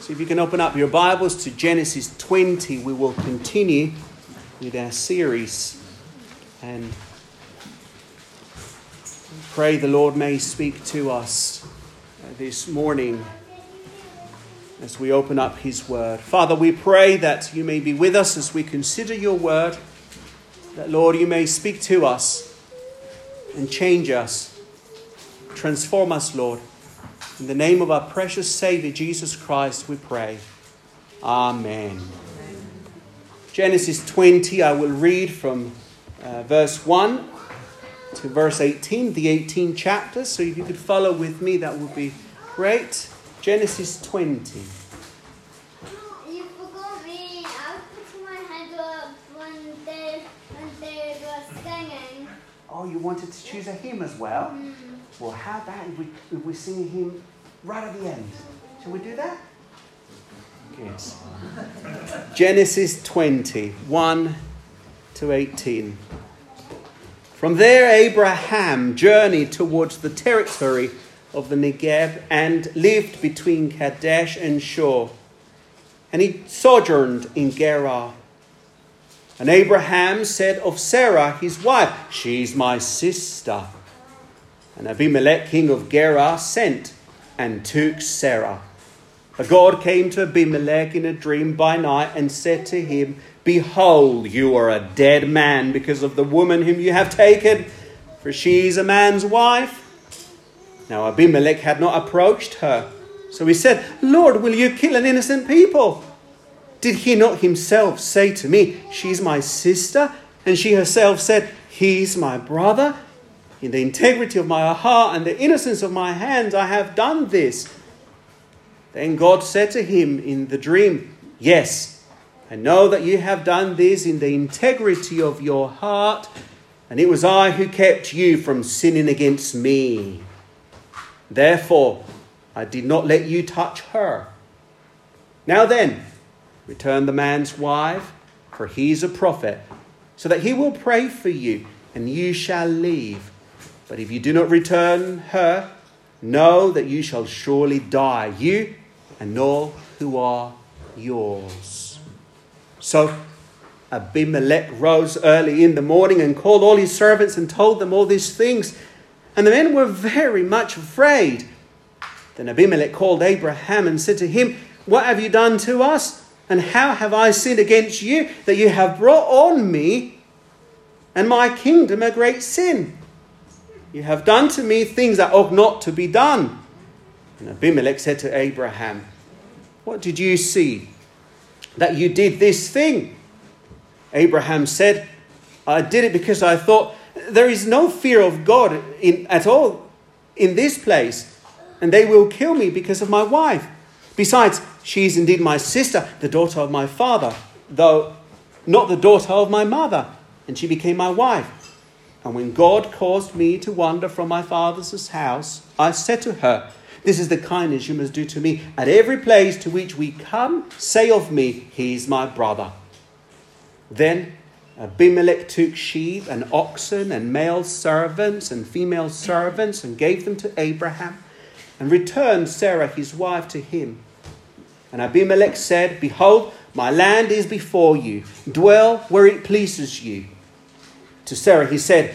So if you can open up your Bibles to Genesis 20, we will continue with our series and pray the Lord may speak to us uh, this morning as we open up His Word. Father, we pray that you may be with us as we consider your Word, that, Lord, you may speak to us and change us, transform us, Lord. In the name of our precious Savior, Jesus Christ, we pray. Amen. Amen. Genesis 20, I will read from uh, verse 1 to verse 18, the 18 chapters. So if you could follow with me, that would be great. Genesis 20. You forgot me. I was putting my hand up when they, when they were singing. Oh, you wanted to choose a hymn as well? Mm. Well, how about if we, if we sing a hymn right at the end? Shall we do that? Good. Genesis 20, 1 to 18. From there, Abraham journeyed towards the territory of the Negeb and lived between Kadesh and Shur. And he sojourned in Gerar. And Abraham said of Sarah, his wife, She's my sister. And Abimelech, king of Gerar, sent and took Sarah. But God came to Abimelech in a dream by night and said to him, Behold, you are a dead man because of the woman whom you have taken, for she is a man's wife. Now Abimelech had not approached her. So he said, Lord, will you kill an innocent people? Did he not himself say to me, She's my sister? And she herself said, He's my brother? In the integrity of my heart and the innocence of my hands, I have done this. Then God said to him in the dream, Yes, I know that you have done this in the integrity of your heart, and it was I who kept you from sinning against me. Therefore, I did not let you touch her. Now then, return the man's wife, for he is a prophet, so that he will pray for you, and you shall leave. But if you do not return her, know that you shall surely die, you and all who are yours. So Abimelech rose early in the morning and called all his servants and told them all these things. And the men were very much afraid. Then Abimelech called Abraham and said to him, What have you done to us? And how have I sinned against you that you have brought on me and my kingdom a great sin? You have done to me things that ought not to be done. And Abimelech said to Abraham, What did you see that you did this thing? Abraham said, I did it because I thought there is no fear of God in, at all in this place, and they will kill me because of my wife. Besides, she is indeed my sister, the daughter of my father, though not the daughter of my mother, and she became my wife. And when God caused me to wander from my father's house, I said to her, This is the kindness you must do to me. At every place to which we come, say of me, He is my brother. Then Abimelech took sheep and oxen and male servants and female servants and gave them to Abraham and returned Sarah his wife to him. And Abimelech said, Behold, my land is before you. Dwell where it pleases you. To Sarah he said,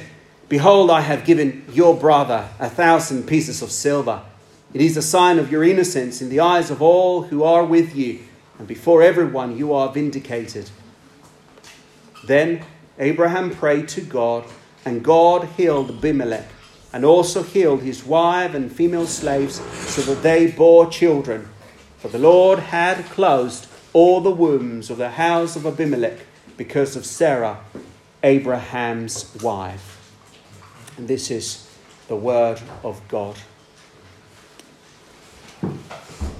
Behold, I have given your brother a thousand pieces of silver. It is a sign of your innocence in the eyes of all who are with you, and before everyone you are vindicated. Then Abraham prayed to God, and God healed Abimelech, and also healed his wife and female slaves, so that they bore children. For the Lord had closed all the wombs of the house of Abimelech because of Sarah, Abraham's wife. And this is the word of God.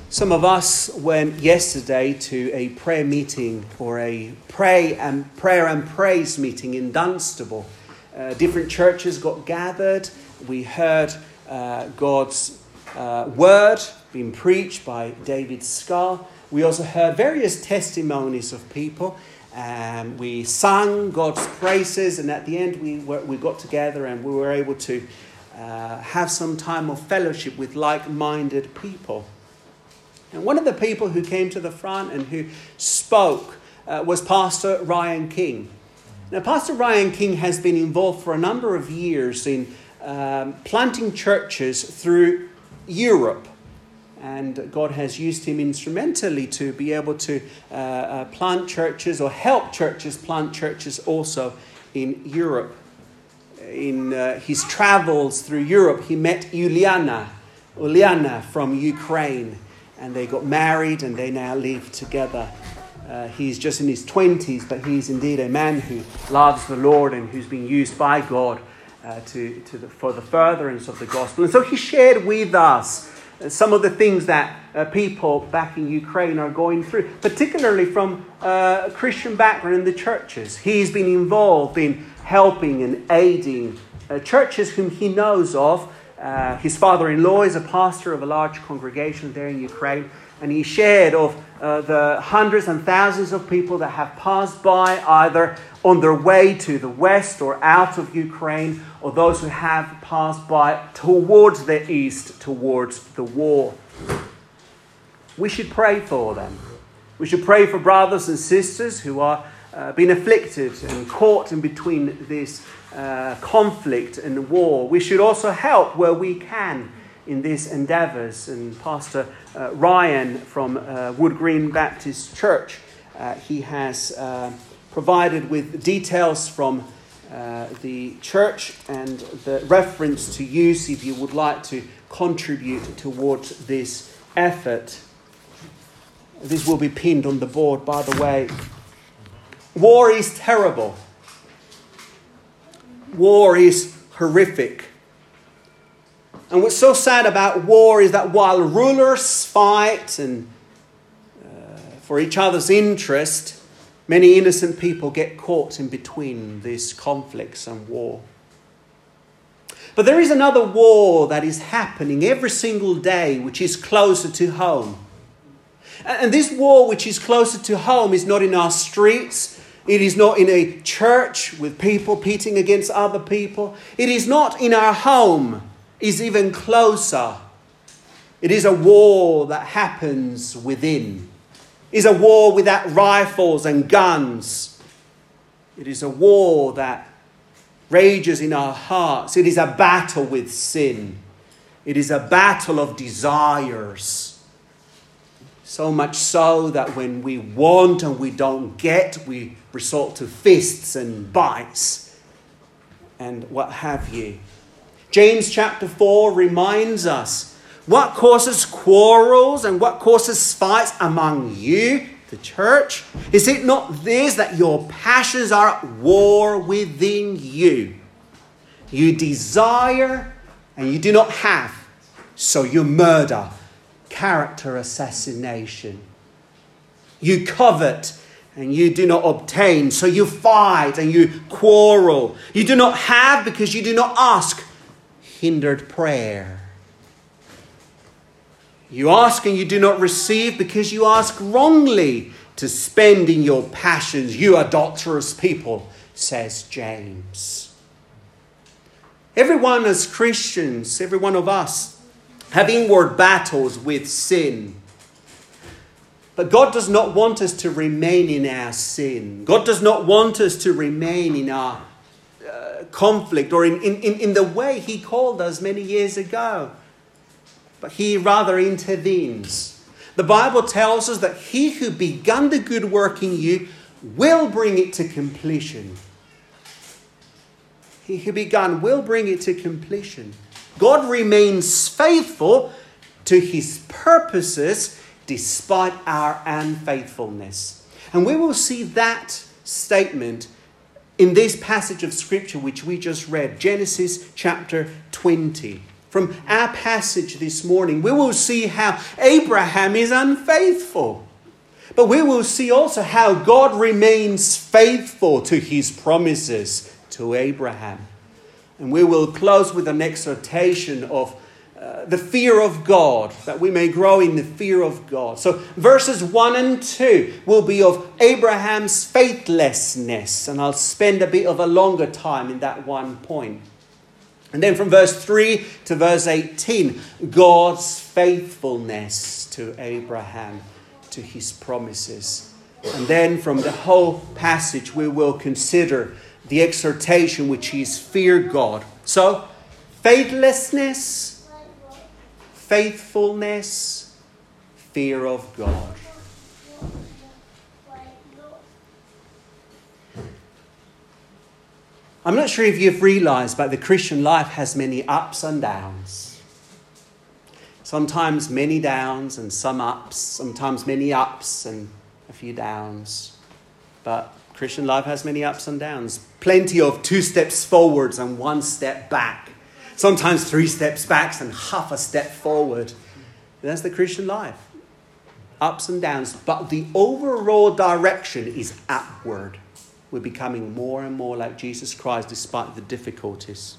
Some of us went yesterday to a prayer meeting or a pray and prayer and praise meeting in Dunstable. Uh, different churches got gathered. We heard uh, God's uh, word being preached by David Scull. We also heard various testimonies of people. Um, we sang God's praises, and at the end, we, were, we got together and we were able to uh, have some time of fellowship with like minded people. And one of the people who came to the front and who spoke uh, was Pastor Ryan King. Now, Pastor Ryan King has been involved for a number of years in um, planting churches through Europe. And God has used him instrumentally to be able to uh, uh, plant churches or help churches plant churches also in Europe. In uh, his travels through Europe, he met Uliana, Uliana from Ukraine, and they got married and they now live together. Uh, he's just in his 20s, but he's indeed a man who loves the Lord and who's been used by God uh, to, to the, for the furtherance of the gospel. And so he shared with us some of the things that uh, people back in Ukraine are going through, particularly from uh, a Christian background in the churches. He's been involved in helping and aiding uh, churches whom he knows of. Uh, his father in law is a pastor of a large congregation there in Ukraine, and he shared of uh, the hundreds and thousands of people that have passed by either on their way to the west or out of Ukraine, or those who have passed by towards the east, towards the war. We should pray for them. We should pray for brothers and sisters who are uh, being afflicted and caught in between this uh, conflict and war. We should also help where we can in these endeavors. And Pastor uh, Ryan from uh, Wood Green Baptist Church, uh, he has uh, provided with details from uh, the church and the reference to use if you would like to contribute towards this effort. This will be pinned on the board, by the way. War is terrible. War is horrific. And what's so sad about war is that while rulers fight and uh, for each other's interest, many innocent people get caught in between these conflicts and war. But there is another war that is happening every single day, which is closer to home. And this war, which is closer to home, is not in our streets. It is not in a church with people pitting against other people. It is not in our home is even closer. It is a war that happens within. It is a war without rifles and guns. It is a war that rages in our hearts. It is a battle with sin. It is a battle of desires. So much so that when we want and we don't get, we resort to fists and bites and what have you. James chapter 4 reminds us what causes quarrels and what causes fights among you, the church? Is it not this that your passions are at war within you? You desire and you do not have, so you murder, character assassination. You covet and you do not obtain, so you fight and you quarrel. You do not have because you do not ask hindered prayer. You ask and you do not receive because you ask wrongly to spend in your passions, you adulterous people, says James. Everyone as Christians, every one of us, have inward battles with sin. But God does not want us to remain in our sin. God does not want us to remain in our conflict or in, in, in the way He called us many years ago. But He rather intervenes. The Bible tells us that He who begun the good work in you will bring it to completion. He who begun will bring it to completion. God remains faithful to his purposes despite our unfaithfulness. And we will see that statement in this passage of Scripture which we just read, Genesis chapter 20. From our passage this morning, we will see how Abraham is unfaithful. But we will see also how God remains faithful to his promises to Abraham. And we will close with an exhortation of uh, the fear of God, that we may grow in the fear of God. So, verses 1 and 2 will be of Abraham's faithlessness, and I'll spend a bit of a longer time in that one point. And then from verse 3 to verse 18, God's faithfulness to Abraham, to his promises. And then from the whole passage, we will consider the exhortation which is fear God. So, faithlessness, faithfulness, fear of God. I'm not sure if you've realized, but the Christian life has many ups and downs. Sometimes many downs and some ups, sometimes many ups and a few downs. But Christian life has many ups and downs. Plenty of two steps forwards and one step back. Sometimes three steps back and half a step forward. That's the Christian life. Ups and downs. But the overall direction is upward. We're becoming more and more like Jesus Christ despite the difficulties.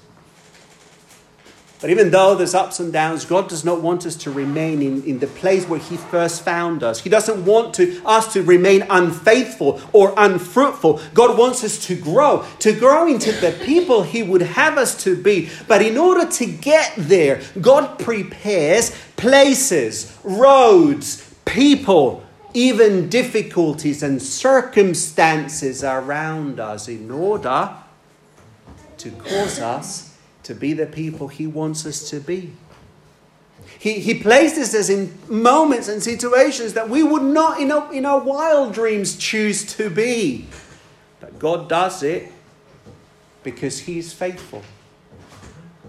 But even though there's ups and downs, God does not want us to remain in, in the place where He first found us. He doesn't want to, us to remain unfaithful or unfruitful. God wants us to grow, to grow into the people He would have us to be. But in order to get there, God prepares places, roads, people, even difficulties and circumstances around us in order to cause us to be the people He wants us to be. He, he places us in moments and situations that we would not, in our, in our wild dreams, choose to be. But God does it because He is faithful.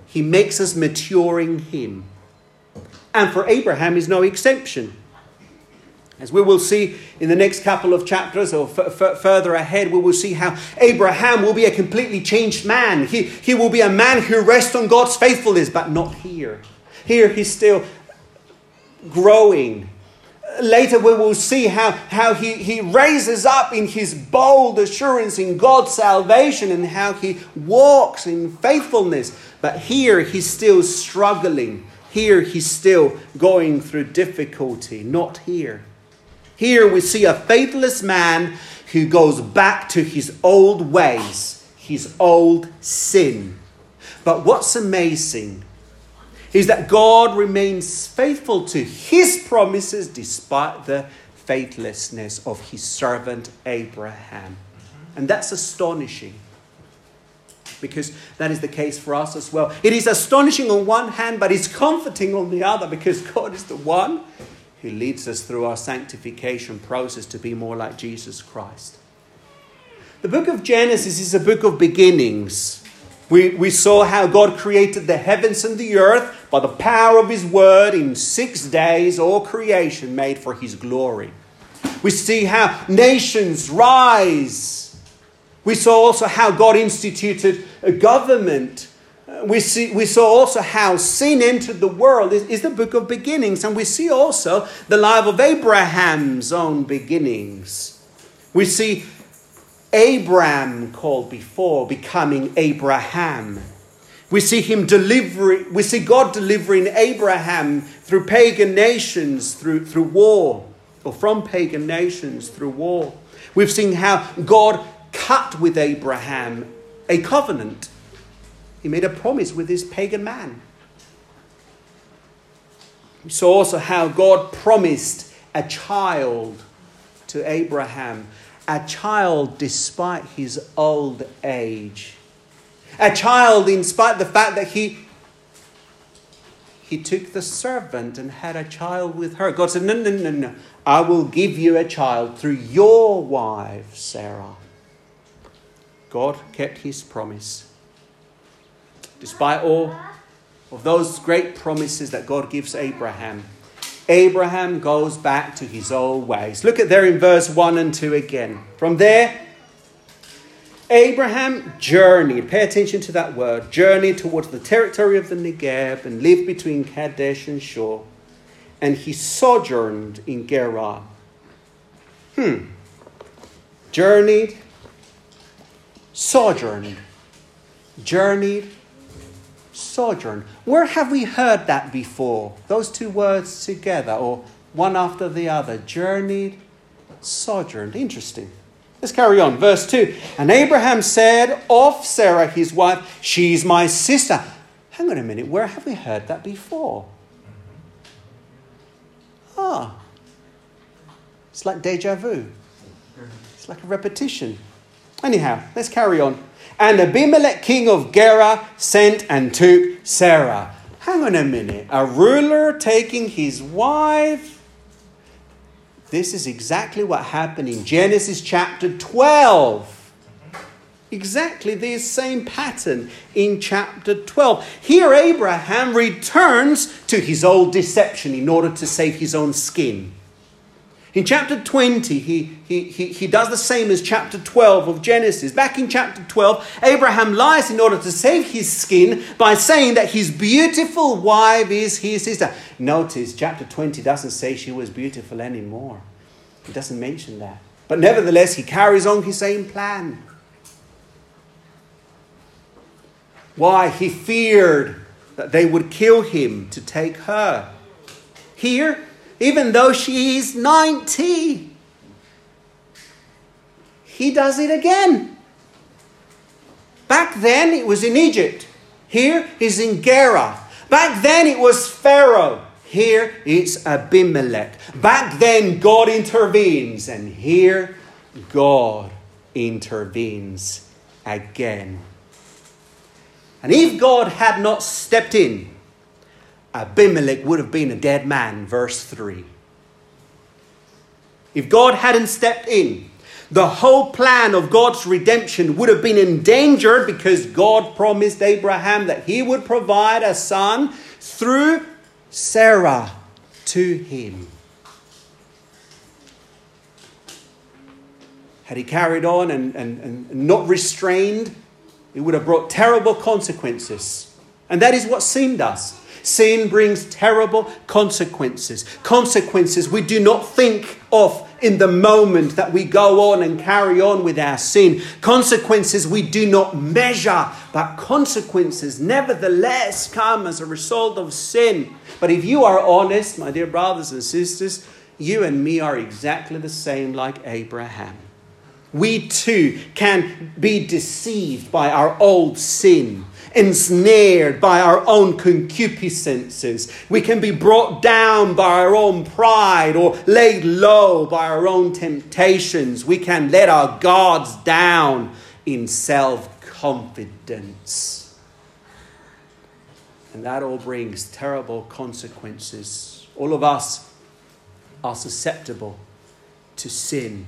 He makes us maturing Him. And for Abraham is no exception. As we will see in the next couple of chapters or f- f- further ahead, we will see how Abraham will be a completely changed man. He, he will be a man who rests on God's faithfulness, but not here. Here he's still growing. Later, we will see how, how he, he raises up in his bold assurance in God's salvation and how he walks in faithfulness. But here, he's still struggling. Here, he's still going through difficulty. Not here. Here we see a faithless man who goes back to his old ways, his old sin. But what's amazing is that God remains faithful to his promises despite the faithlessness of his servant Abraham. And that's astonishing because that is the case for us as well. It is astonishing on one hand, but it's comforting on the other because God is the one who leads us through our sanctification process to be more like Jesus Christ. The book of Genesis is a book of beginnings. We, we saw how God created the heavens and the earth by the power of His word in six days, all creation made for His glory. We see how nations rise. We saw also how God instituted a government we, see, we saw also how sin entered the world is, is the book of beginnings. And we see also the life of Abraham's own beginnings. We see Abram called before becoming Abraham. We see him delivering, we see God delivering Abraham through pagan nations, through, through war, or from pagan nations through war. We've seen how God cut with Abraham a covenant he made a promise with this pagan man. We saw also how God promised a child to Abraham, a child despite his old age. A child in spite of the fact that he he took the servant and had a child with her. God said, No, no, no, no. I will give you a child through your wife, Sarah. God kept his promise despite all of those great promises that God gives Abraham, Abraham goes back to his old ways. Look at there in verse 1 and 2 again. From there, Abraham journeyed, pay attention to that word, journeyed towards the territory of the Negeb and lived between Kadesh and Shur. And he sojourned in Gerar. Hmm. Journeyed, sojourned, journeyed, sojourn. Where have we heard that before? Those two words together, or one after the other. Journeyed, sojourned. Interesting. Let's carry on. Verse 2. And Abraham said of Sarah, his wife, She's my sister. Hang on a minute. Where have we heard that before? Ah. It's like deja vu. It's like a repetition. Anyhow, let's carry on. And Abimelech, king of Gerar, sent and took Sarah. Hang on a minute. A ruler taking his wife? This is exactly what happened in Genesis chapter 12. Exactly the same pattern in chapter 12. Here, Abraham returns to his old deception in order to save his own skin. In chapter 20, he, he, he, he does the same as chapter 12 of Genesis. Back in chapter 12, Abraham lies in order to save his skin by saying that his beautiful wife is his sister. Notice, chapter 20 doesn't say she was beautiful anymore. He doesn't mention that. But nevertheless, he carries on his same plan. Why? He feared that they would kill him to take her. Here, even though she is 90. He does it again. Back then it was in Egypt. Here is in Gerar. Back then it was Pharaoh. Here it's Abimelech. Back then God intervenes. And here God intervenes again. And if God had not stepped in, Abimelech would have been a dead man, verse 3. If God hadn't stepped in, the whole plan of God's redemption would have been endangered because God promised Abraham that he would provide a son through Sarah to him. Had he carried on and, and, and not restrained, it would have brought terrible consequences. And that is what sin does. Sin brings terrible consequences. Consequences we do not think of in the moment that we go on and carry on with our sin. Consequences we do not measure, but consequences nevertheless come as a result of sin. But if you are honest, my dear brothers and sisters, you and me are exactly the same like Abraham. We too can be deceived by our old sin ensnared by our own concupiscences. We can be brought down by our own pride or laid low by our own temptations. We can let our guards down in self confidence. And that all brings terrible consequences. All of us are susceptible to sin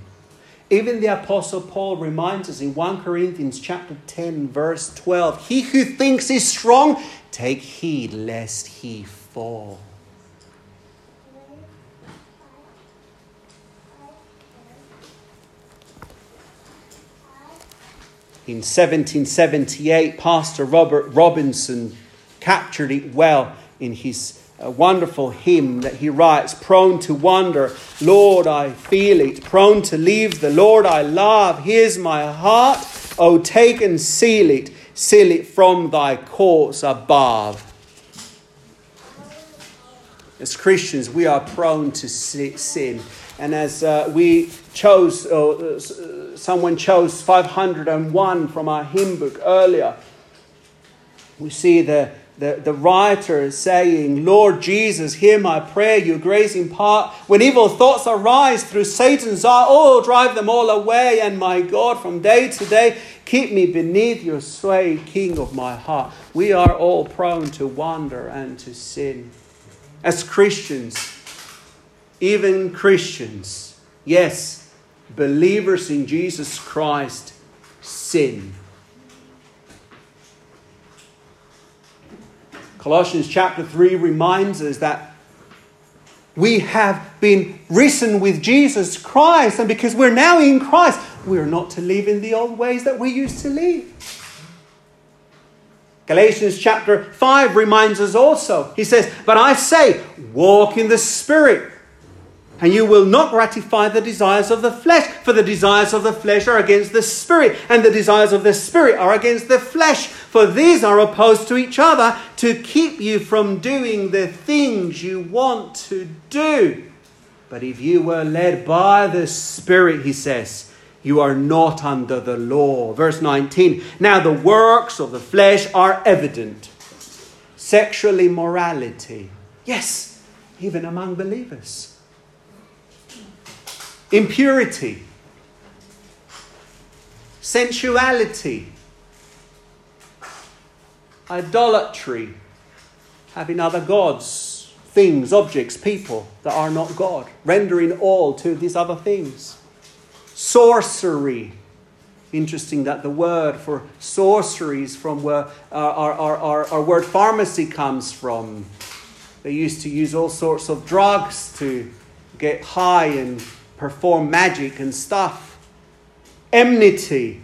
even the apostle Paul reminds us in 1 Corinthians chapter 10 verse 12, he who thinks is strong, take heed lest he fall. In 1778, Pastor Robert Robinson captured it well in his a wonderful hymn that he writes prone to wander lord i feel it. Prone to leave the lord i love. Here's my heart. Oh take and seal it. Seal it from thy courts above. As christians we are prone to sin. And as uh, we chose uh, someone chose 501 from our hymn book earlier we see the the, the writer is saying, Lord Jesus, hear my prayer, your grace impart. When evil thoughts arise through Satan's eye, oh, drive them all away. And my God, from day to day, keep me beneath your sway, King of my heart. We are all prone to wander and to sin. As Christians, even Christians, yes, believers in Jesus Christ, sin. Colossians chapter 3 reminds us that we have been risen with Jesus Christ, and because we're now in Christ, we're not to live in the old ways that we used to live. Galatians chapter 5 reminds us also, he says, But I say, walk in the Spirit and you will not gratify the desires of the flesh, for the desires of the flesh are against the spirit, and the desires of the spirit are against the flesh, for these are opposed to each other to keep you from doing the things you want to do. But if you were led by the Spirit, he says, you are not under the law. Verse 19 Now the works of the flesh are evident sexual immorality. Yes, even among believers impurity, sensuality, idolatry, having other gods, things, objects, people that are not God, rendering all to these other things. Sorcery. Interesting that the word for sorcery is from where our, our, our, our word pharmacy comes from. They used to use all sorts of drugs to get high and perform magic and stuff. Enmity.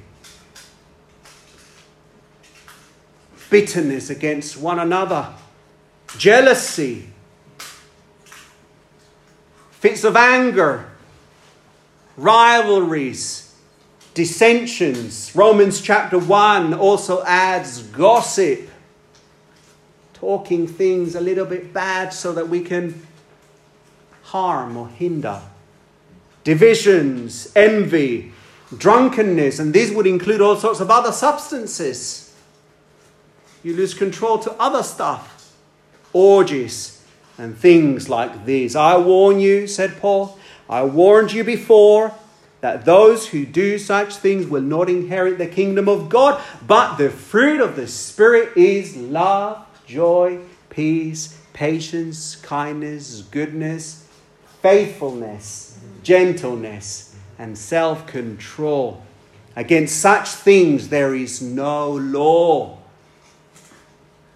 Bitterness against one another. Jealousy. Fits of anger. Rivalries. Dissensions. Romans chapter 1 also adds gossip talking things a little bit bad so that we can harm or hinder. Divisions, envy, drunkenness, and these would include all sorts of other substances. You lose control to other stuff, orgies, and things like these. I warn you, said Paul, I warned you before that those who do such things will not inherit the kingdom of God, but the fruit of the Spirit is love joy, peace, patience, kindness, goodness, faithfulness, gentleness, and self control. Against such things there is no law.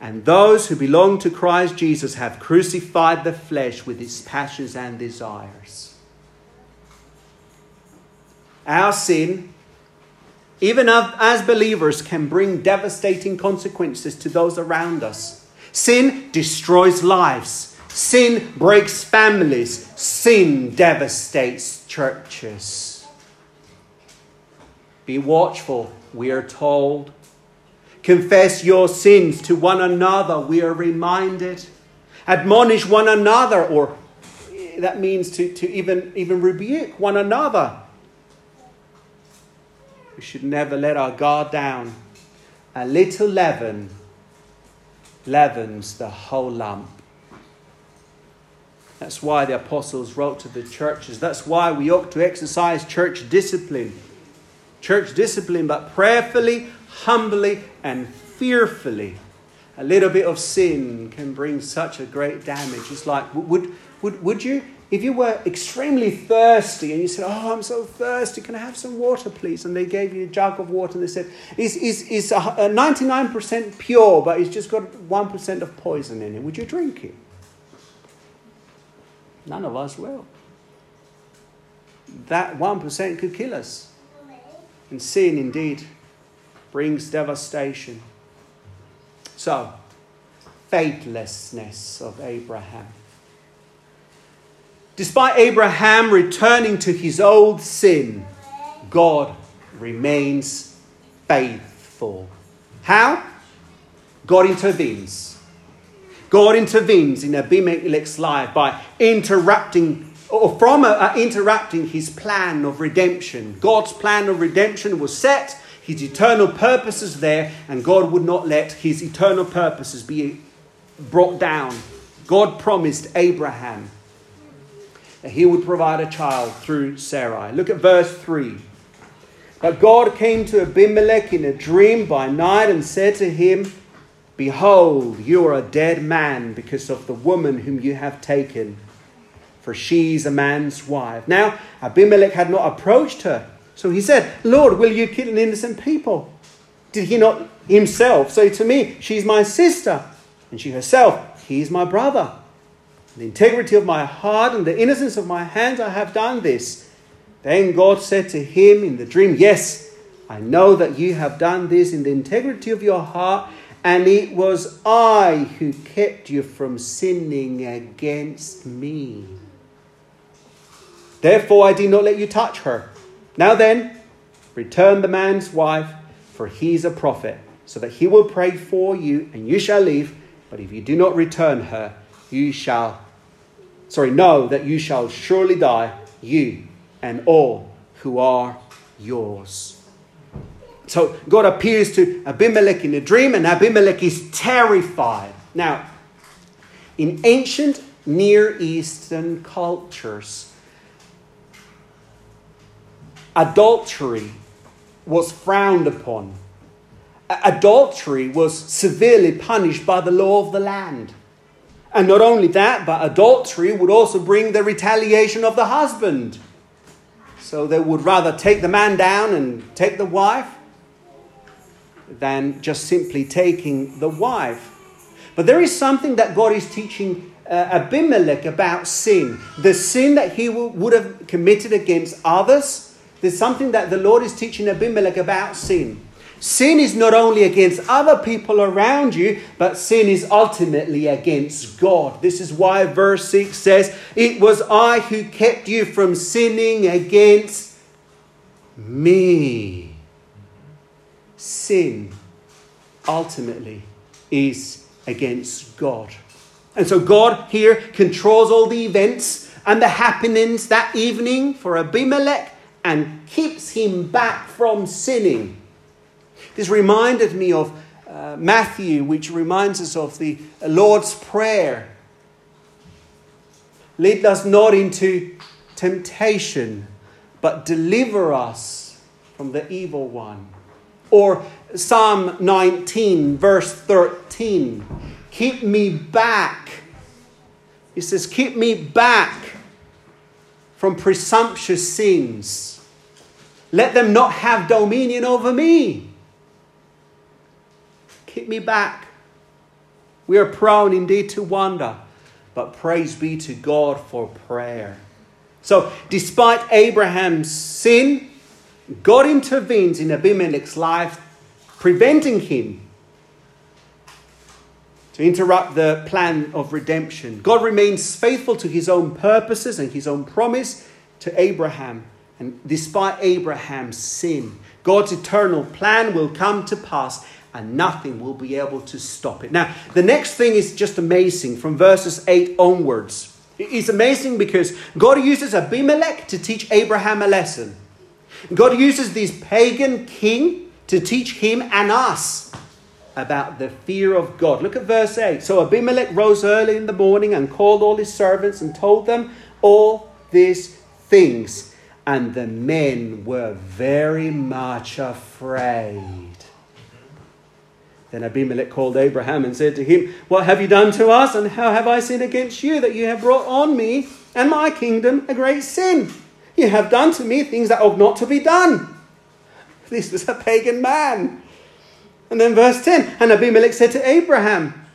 And those who belong to Christ Jesus have crucified the flesh with its passions and desires. Our sin, even as believers, can bring devastating consequences to those around us. Sin destroys lives. Sin breaks families. Sin devastates churches. Be watchful, we are told. Confess your sins to one another, we are reminded. Admonish one another, or that means to, to even, even rebuke one another. We should never let our guard down. A little leaven leavens the whole lump. That's why the apostles wrote to the churches. That's why we ought to exercise church discipline. Church discipline, but prayerfully, humbly, and fearfully. A little bit of sin can bring such a great damage. It's like, would, would, would you if you were extremely thirsty and you said, Oh, I'm so thirsty, can I have some water, please? And they gave you a jug of water and they said, It's, it's, it's a 99% uh, pure, but it's just got 1% of poison in it. Would you drink it? None of us will. That 1% could kill us. And sin indeed brings devastation. So, faithlessness of Abraham. Despite Abraham returning to his old sin, God remains faithful. How? God intervenes. God intervenes in Abimelech's life by interrupting, or from uh, interrupting his plan of redemption. God's plan of redemption was set, his eternal purposes there, and God would not let his eternal purposes be brought down. God promised Abraham that he would provide a child through Sarai. Look at verse 3. But God came to Abimelech in a dream by night and said to him, Behold, you are a dead man because of the woman whom you have taken, for she is a man's wife. Now, Abimelech had not approached her. So he said, Lord, will you kill an innocent people? Did he not himself say to me, She's my sister? And she herself, He is my brother the integrity of my heart and the innocence of my hands, I have done this. Then God said to him in the dream, Yes, I know that you have done this in the integrity of your heart, and it was I who kept you from sinning against me. Therefore, I did not let you touch her. Now then, return the man's wife, for he is a prophet, so that he will pray for you, and you shall live. But if you do not return her, you shall, sorry, know that you shall surely die, you and all who are yours. So God appears to Abimelech in a dream, and Abimelech is terrified. Now, in ancient Near Eastern cultures, adultery was frowned upon. Adultery was severely punished by the law of the land. And not only that, but adultery would also bring the retaliation of the husband. So they would rather take the man down and take the wife than just simply taking the wife. But there is something that God is teaching uh, Abimelech about sin. The sin that he would have committed against others. There's something that the Lord is teaching Abimelech about sin. Sin is not only against other people around you, but sin is ultimately against God. This is why verse 6 says, It was I who kept you from sinning against me. Sin ultimately is against God. And so God here controls all the events and the happenings that evening for Abimelech and keeps him back from sinning. This reminded me of uh, Matthew, which reminds us of the Lord's Prayer. Lead us not into temptation, but deliver us from the evil one. Or Psalm 19, verse 13 Keep me back. He says, Keep me back from presumptuous sins. Let them not have dominion over me. Keep me back. We are prone indeed to wander, but praise be to God for prayer. So, despite Abraham's sin, God intervenes in Abimelech's life, preventing him to interrupt the plan of redemption. God remains faithful to his own purposes and his own promise to Abraham. And despite Abraham's sin, God's eternal plan will come to pass and nothing will be able to stop it. Now, the next thing is just amazing from verses 8 onwards. It's amazing because God uses Abimelech to teach Abraham a lesson. God uses this pagan king to teach him and us about the fear of God. Look at verse 8. So Abimelech rose early in the morning and called all his servants and told them all these things. And the men were very much afraid. Then Abimelech called Abraham and said to him, What have you done to us, and how have I sinned against you that you have brought on me and my kingdom a great sin? You have done to me things that ought not to be done. This was a pagan man. And then verse 10 And Abimelech said to Abraham,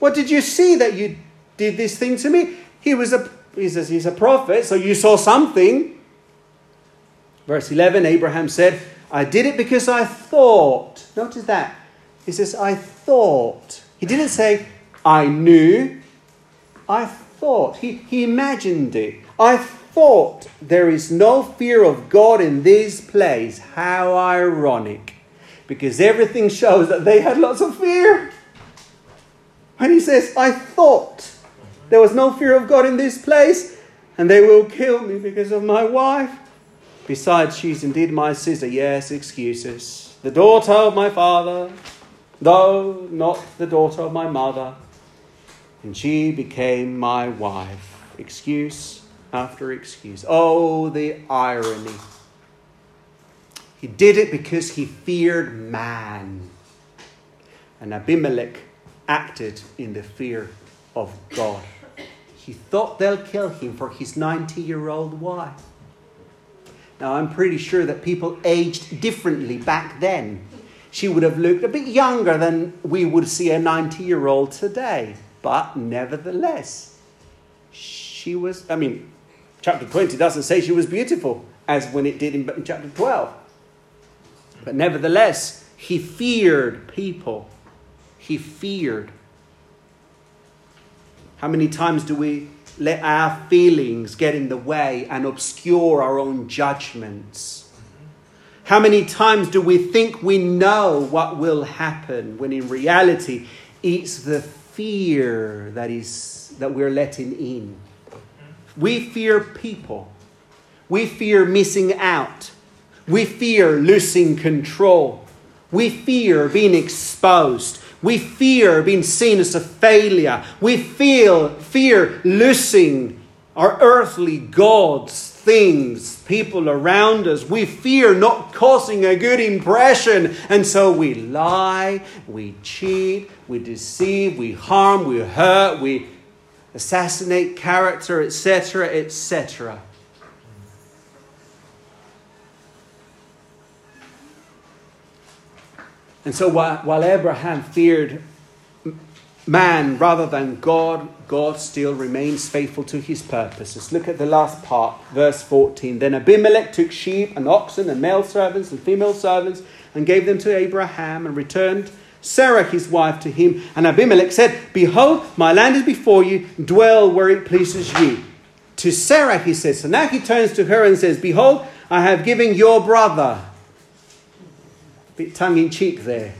What did you see that you did this thing to me? He was a he says he's a prophet, so you saw something. Verse 11 Abraham said, I did it because I thought. Notice that. He says, I thought. He didn't say, I knew. I thought. He, he imagined it. I thought there is no fear of God in this place. How ironic. Because everything shows that they had lots of fear. When he says, I thought there was no fear of God in this place, and they will kill me because of my wife. Besides, she's indeed my sister. Yes, excuses. The daughter of my father, though not the daughter of my mother. And she became my wife. Excuse after excuse. Oh, the irony. He did it because he feared man. And Abimelech acted in the fear of God. He thought they'll kill him for his 90 year old wife. Now, I'm pretty sure that people aged differently back then she would have looked a bit younger than we would see a 90 year old today. But nevertheless, she was, I mean, chapter 20 doesn't say she was beautiful as when it did in chapter 12. But nevertheless, he feared people. He feared. How many times do we let our feelings get in the way and obscure our own judgments? How many times do we think we know what will happen when in reality it's the fear that is that we're letting in? We fear people. We fear missing out. We fear losing control. We fear being exposed. We fear being seen as a failure. We feel fear losing our earthly gods things, people around us, we fear not causing a good impression. And so we lie, we cheat, we deceive, we harm, we hurt, we assassinate character, etc., etc. And so while, Abraham feared man rather than God, God still remains faithful to his purposes. Look at the last part, verse 14. Then Abimelech took sheep and oxen and male servants and female servants and gave them to Abraham and returned Sarah his wife to him. And Abimelech said, Behold, my land is before you, dwell where it pleases you. To Sarah he says, so now he turns to her and says, Behold, I have given your brother, bit tongue in cheek there,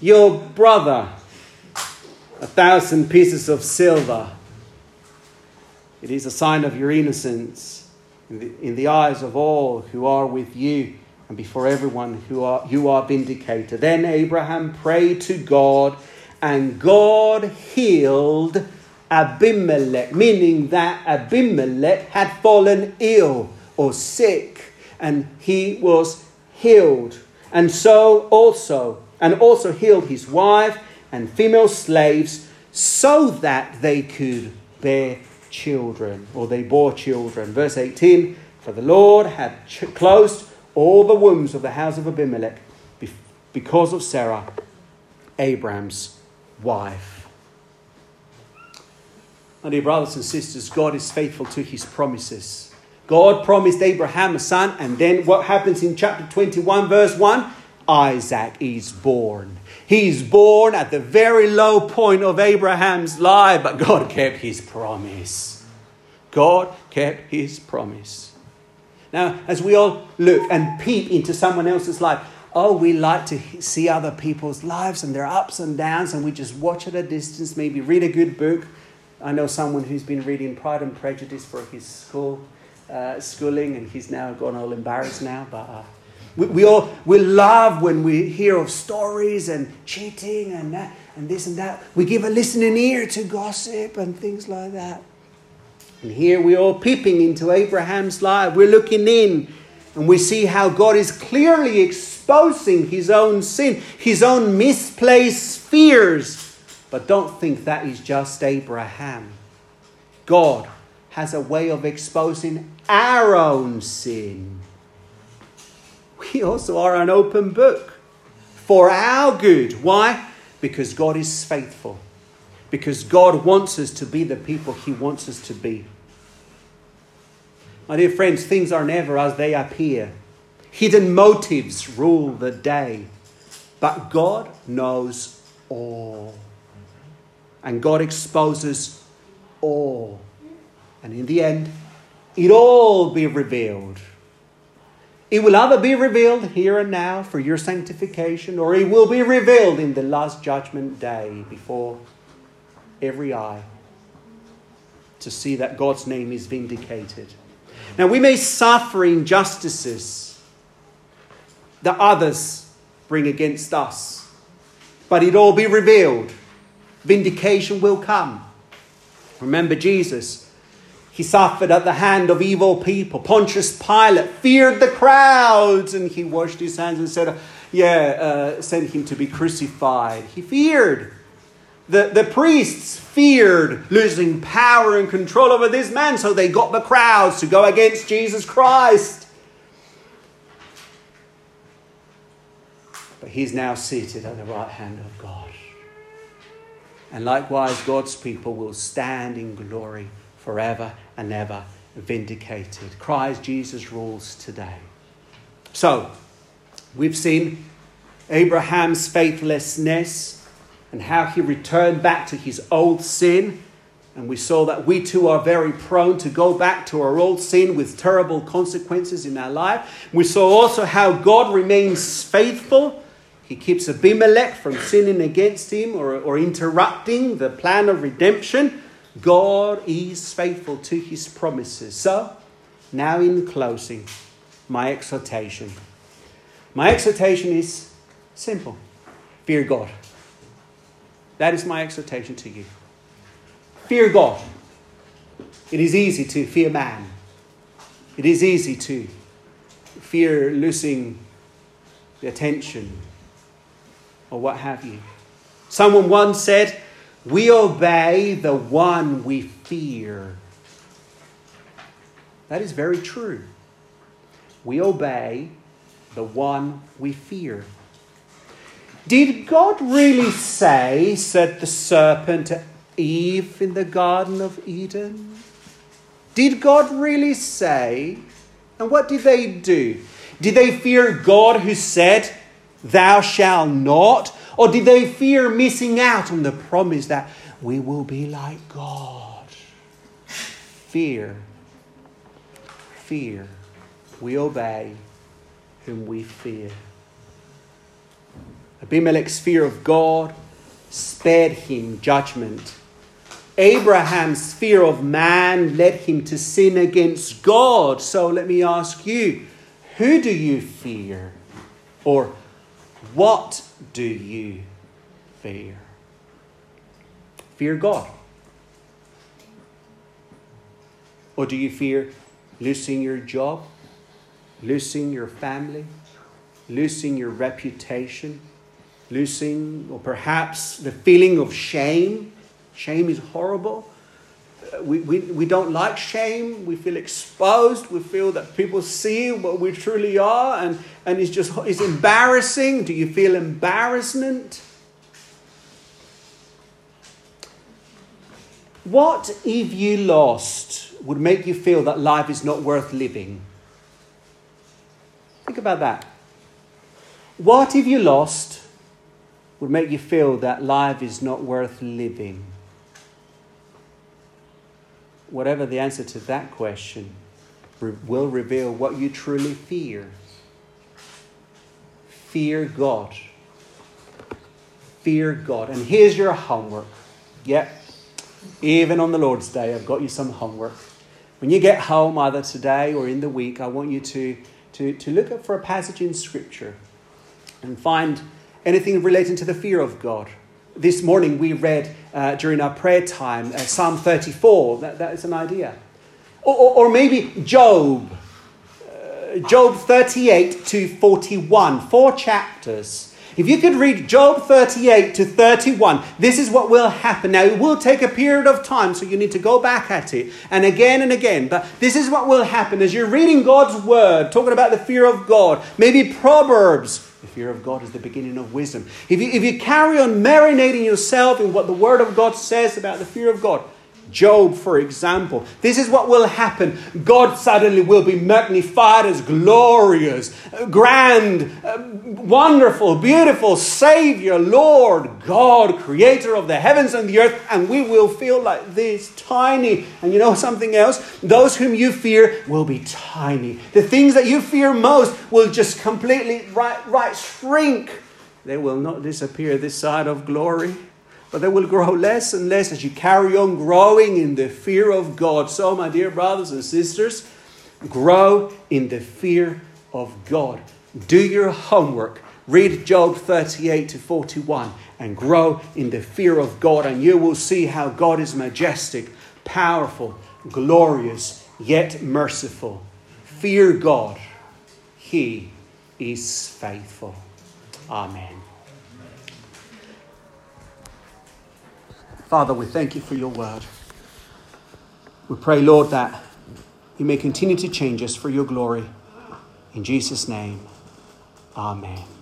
your brother a thousand pieces of silver. It is a sign of your innocence in the, in the eyes of all who are with you and before everyone who are, you are vindicated. Then Abraham prayed to God, and God healed Abimelech, meaning that Abimelech had fallen ill or sick, and he was healed. And so also, and also healed his wife and female slaves so that they could bear children, or they bore children. Verse 18 For the Lord had ch- closed all the wombs of the house of Abimelech because of Sarah, Abraham's wife. My dear brothers and sisters, God is faithful to his promises. God promised Abraham a son, and then what happens in chapter 21, verse 1? Isaac is born. He's born at the very low point of Abraham's life, but God kept his promise. God kept his promise. Now, as we all look and peep into someone else's life, oh, we like to see other people's lives and their ups and downs, and we just watch at a distance, maybe read a good book. I know someone who's been reading Pride and Prejudice for his school uh, schooling, and he's now gone all embarrassed now, but. Uh, we, we all we love when we hear of stories and cheating and that and this and that. We give a listening ear to gossip and things like that. And here we're peeping into Abraham's life. We're looking in and we see how God is clearly exposing his own sin, his own misplaced fears. But don't think that is just Abraham. God has a way of exposing our own sin we also are an open book for our good. Why? Because God is faithful. Because God wants us to be the people He wants us to be. My dear friends, things are never as they appear. Hidden motives rule the day. But God knows all. And God exposes all. And in the end, it all be revealed. It will either be revealed here and now for your sanctification, or it will be revealed in the last judgment day before every eye to see that God's name is vindicated. Now, we may suffer injustices that others bring against us, but it all be revealed. Vindication will come. Remember Jesus he suffered at the hand of evil people. Pontius Pilate feared the crowds and he washed his hands and said, Yeah, uh, send him to be crucified. He feared. The, the priests feared losing power and control over this man, so they got the crowds to go against Jesus Christ. But he's now seated at the right hand of God. And likewise, God's people will stand in glory forever and ever vindicated. Christ Jesus rules today. So, we've seen Abraham's faithlessness and how he returned back to his old sin. And we saw that we too are very prone to go back to our old sin with terrible consequences in our life. We saw also how God remains faithful. He keeps Abimelech from sinning against him or, or interrupting the plan of redemption. God is faithful to his promises. So, now in closing, my exhortation. My exhortation is simple fear God. That is my exhortation to you. Fear God. It is easy to fear man. It is easy to fear losing the attention or what have you. Someone once said, We obey the one we fear. That is very true. We obey the one we fear. Did God really say, said the serpent to Eve in the Garden of Eden? Did God really say? And what did they do? Did they fear God who said, Thou shalt not? Or did they fear missing out on the promise that we will be like God? Fear. Fear. We obey whom we fear. Abimelech's fear of God spared him judgment. Abraham's fear of man led him to sin against God. So let me ask you who do you fear? Or what do you fear? Fear God. Or do you fear losing your job, losing your family, losing your reputation, losing, or perhaps the feeling of shame? Shame is horrible uh, we, we, we don't like shame. We feel exposed. We feel that people see what we truly are, and, and it's just it's embarrassing. Do you feel embarrassment? What if you lost would make you feel that life is not worth living? Think about that. What if you lost would make you feel that life is not worth living? whatever the answer to that question will reveal what you truly fear. Fear God. Fear God. And here's your homework. Yep. Even on the Lord's Day, I've got you some homework. When you get home, either today or in the week, I want you to, to, to look up for a passage in Scripture and find anything relating to the fear of God this morning we read uh, during our prayer time uh, Psalm 34. That, that is an idea. Or, or, or maybe Job. Uh, Job 38 to 41. Four chapters. If you could read Job 38 to 31, this is what will happen. Now, it will take a period of time, so you need to go back at it and again and again. But this is what will happen as you're reading God's word, talking about the fear of God, maybe Proverbs fear of God is the beginning of wisdom. If you, if you carry on marinating yourself in what the Word of God says about the fear of God, Job, for example. This is what will happen. God suddenly will be magnified as glorious, grand, uh, wonderful, beautiful Savior, Lord, God, creator of the heavens and the earth, and we will feel like this tiny. And you know something else? Those whom you fear will be tiny. The things that you fear most will just completely right, right shrink. They will not disappear this side of glory but they will grow less and less as you carry on growing in the fear of God. So, my dear brothers and sisters, grow in the fear of God. Do your homework. Read Job 38 to 41 and grow in the fear of God, and you will see how God is majestic, powerful, glorious, yet merciful. Fear God. He is faithful. Amen. Father, we thank you for your word. We pray, Lord, that you may continue to change us for your glory. In Jesus' name, amen.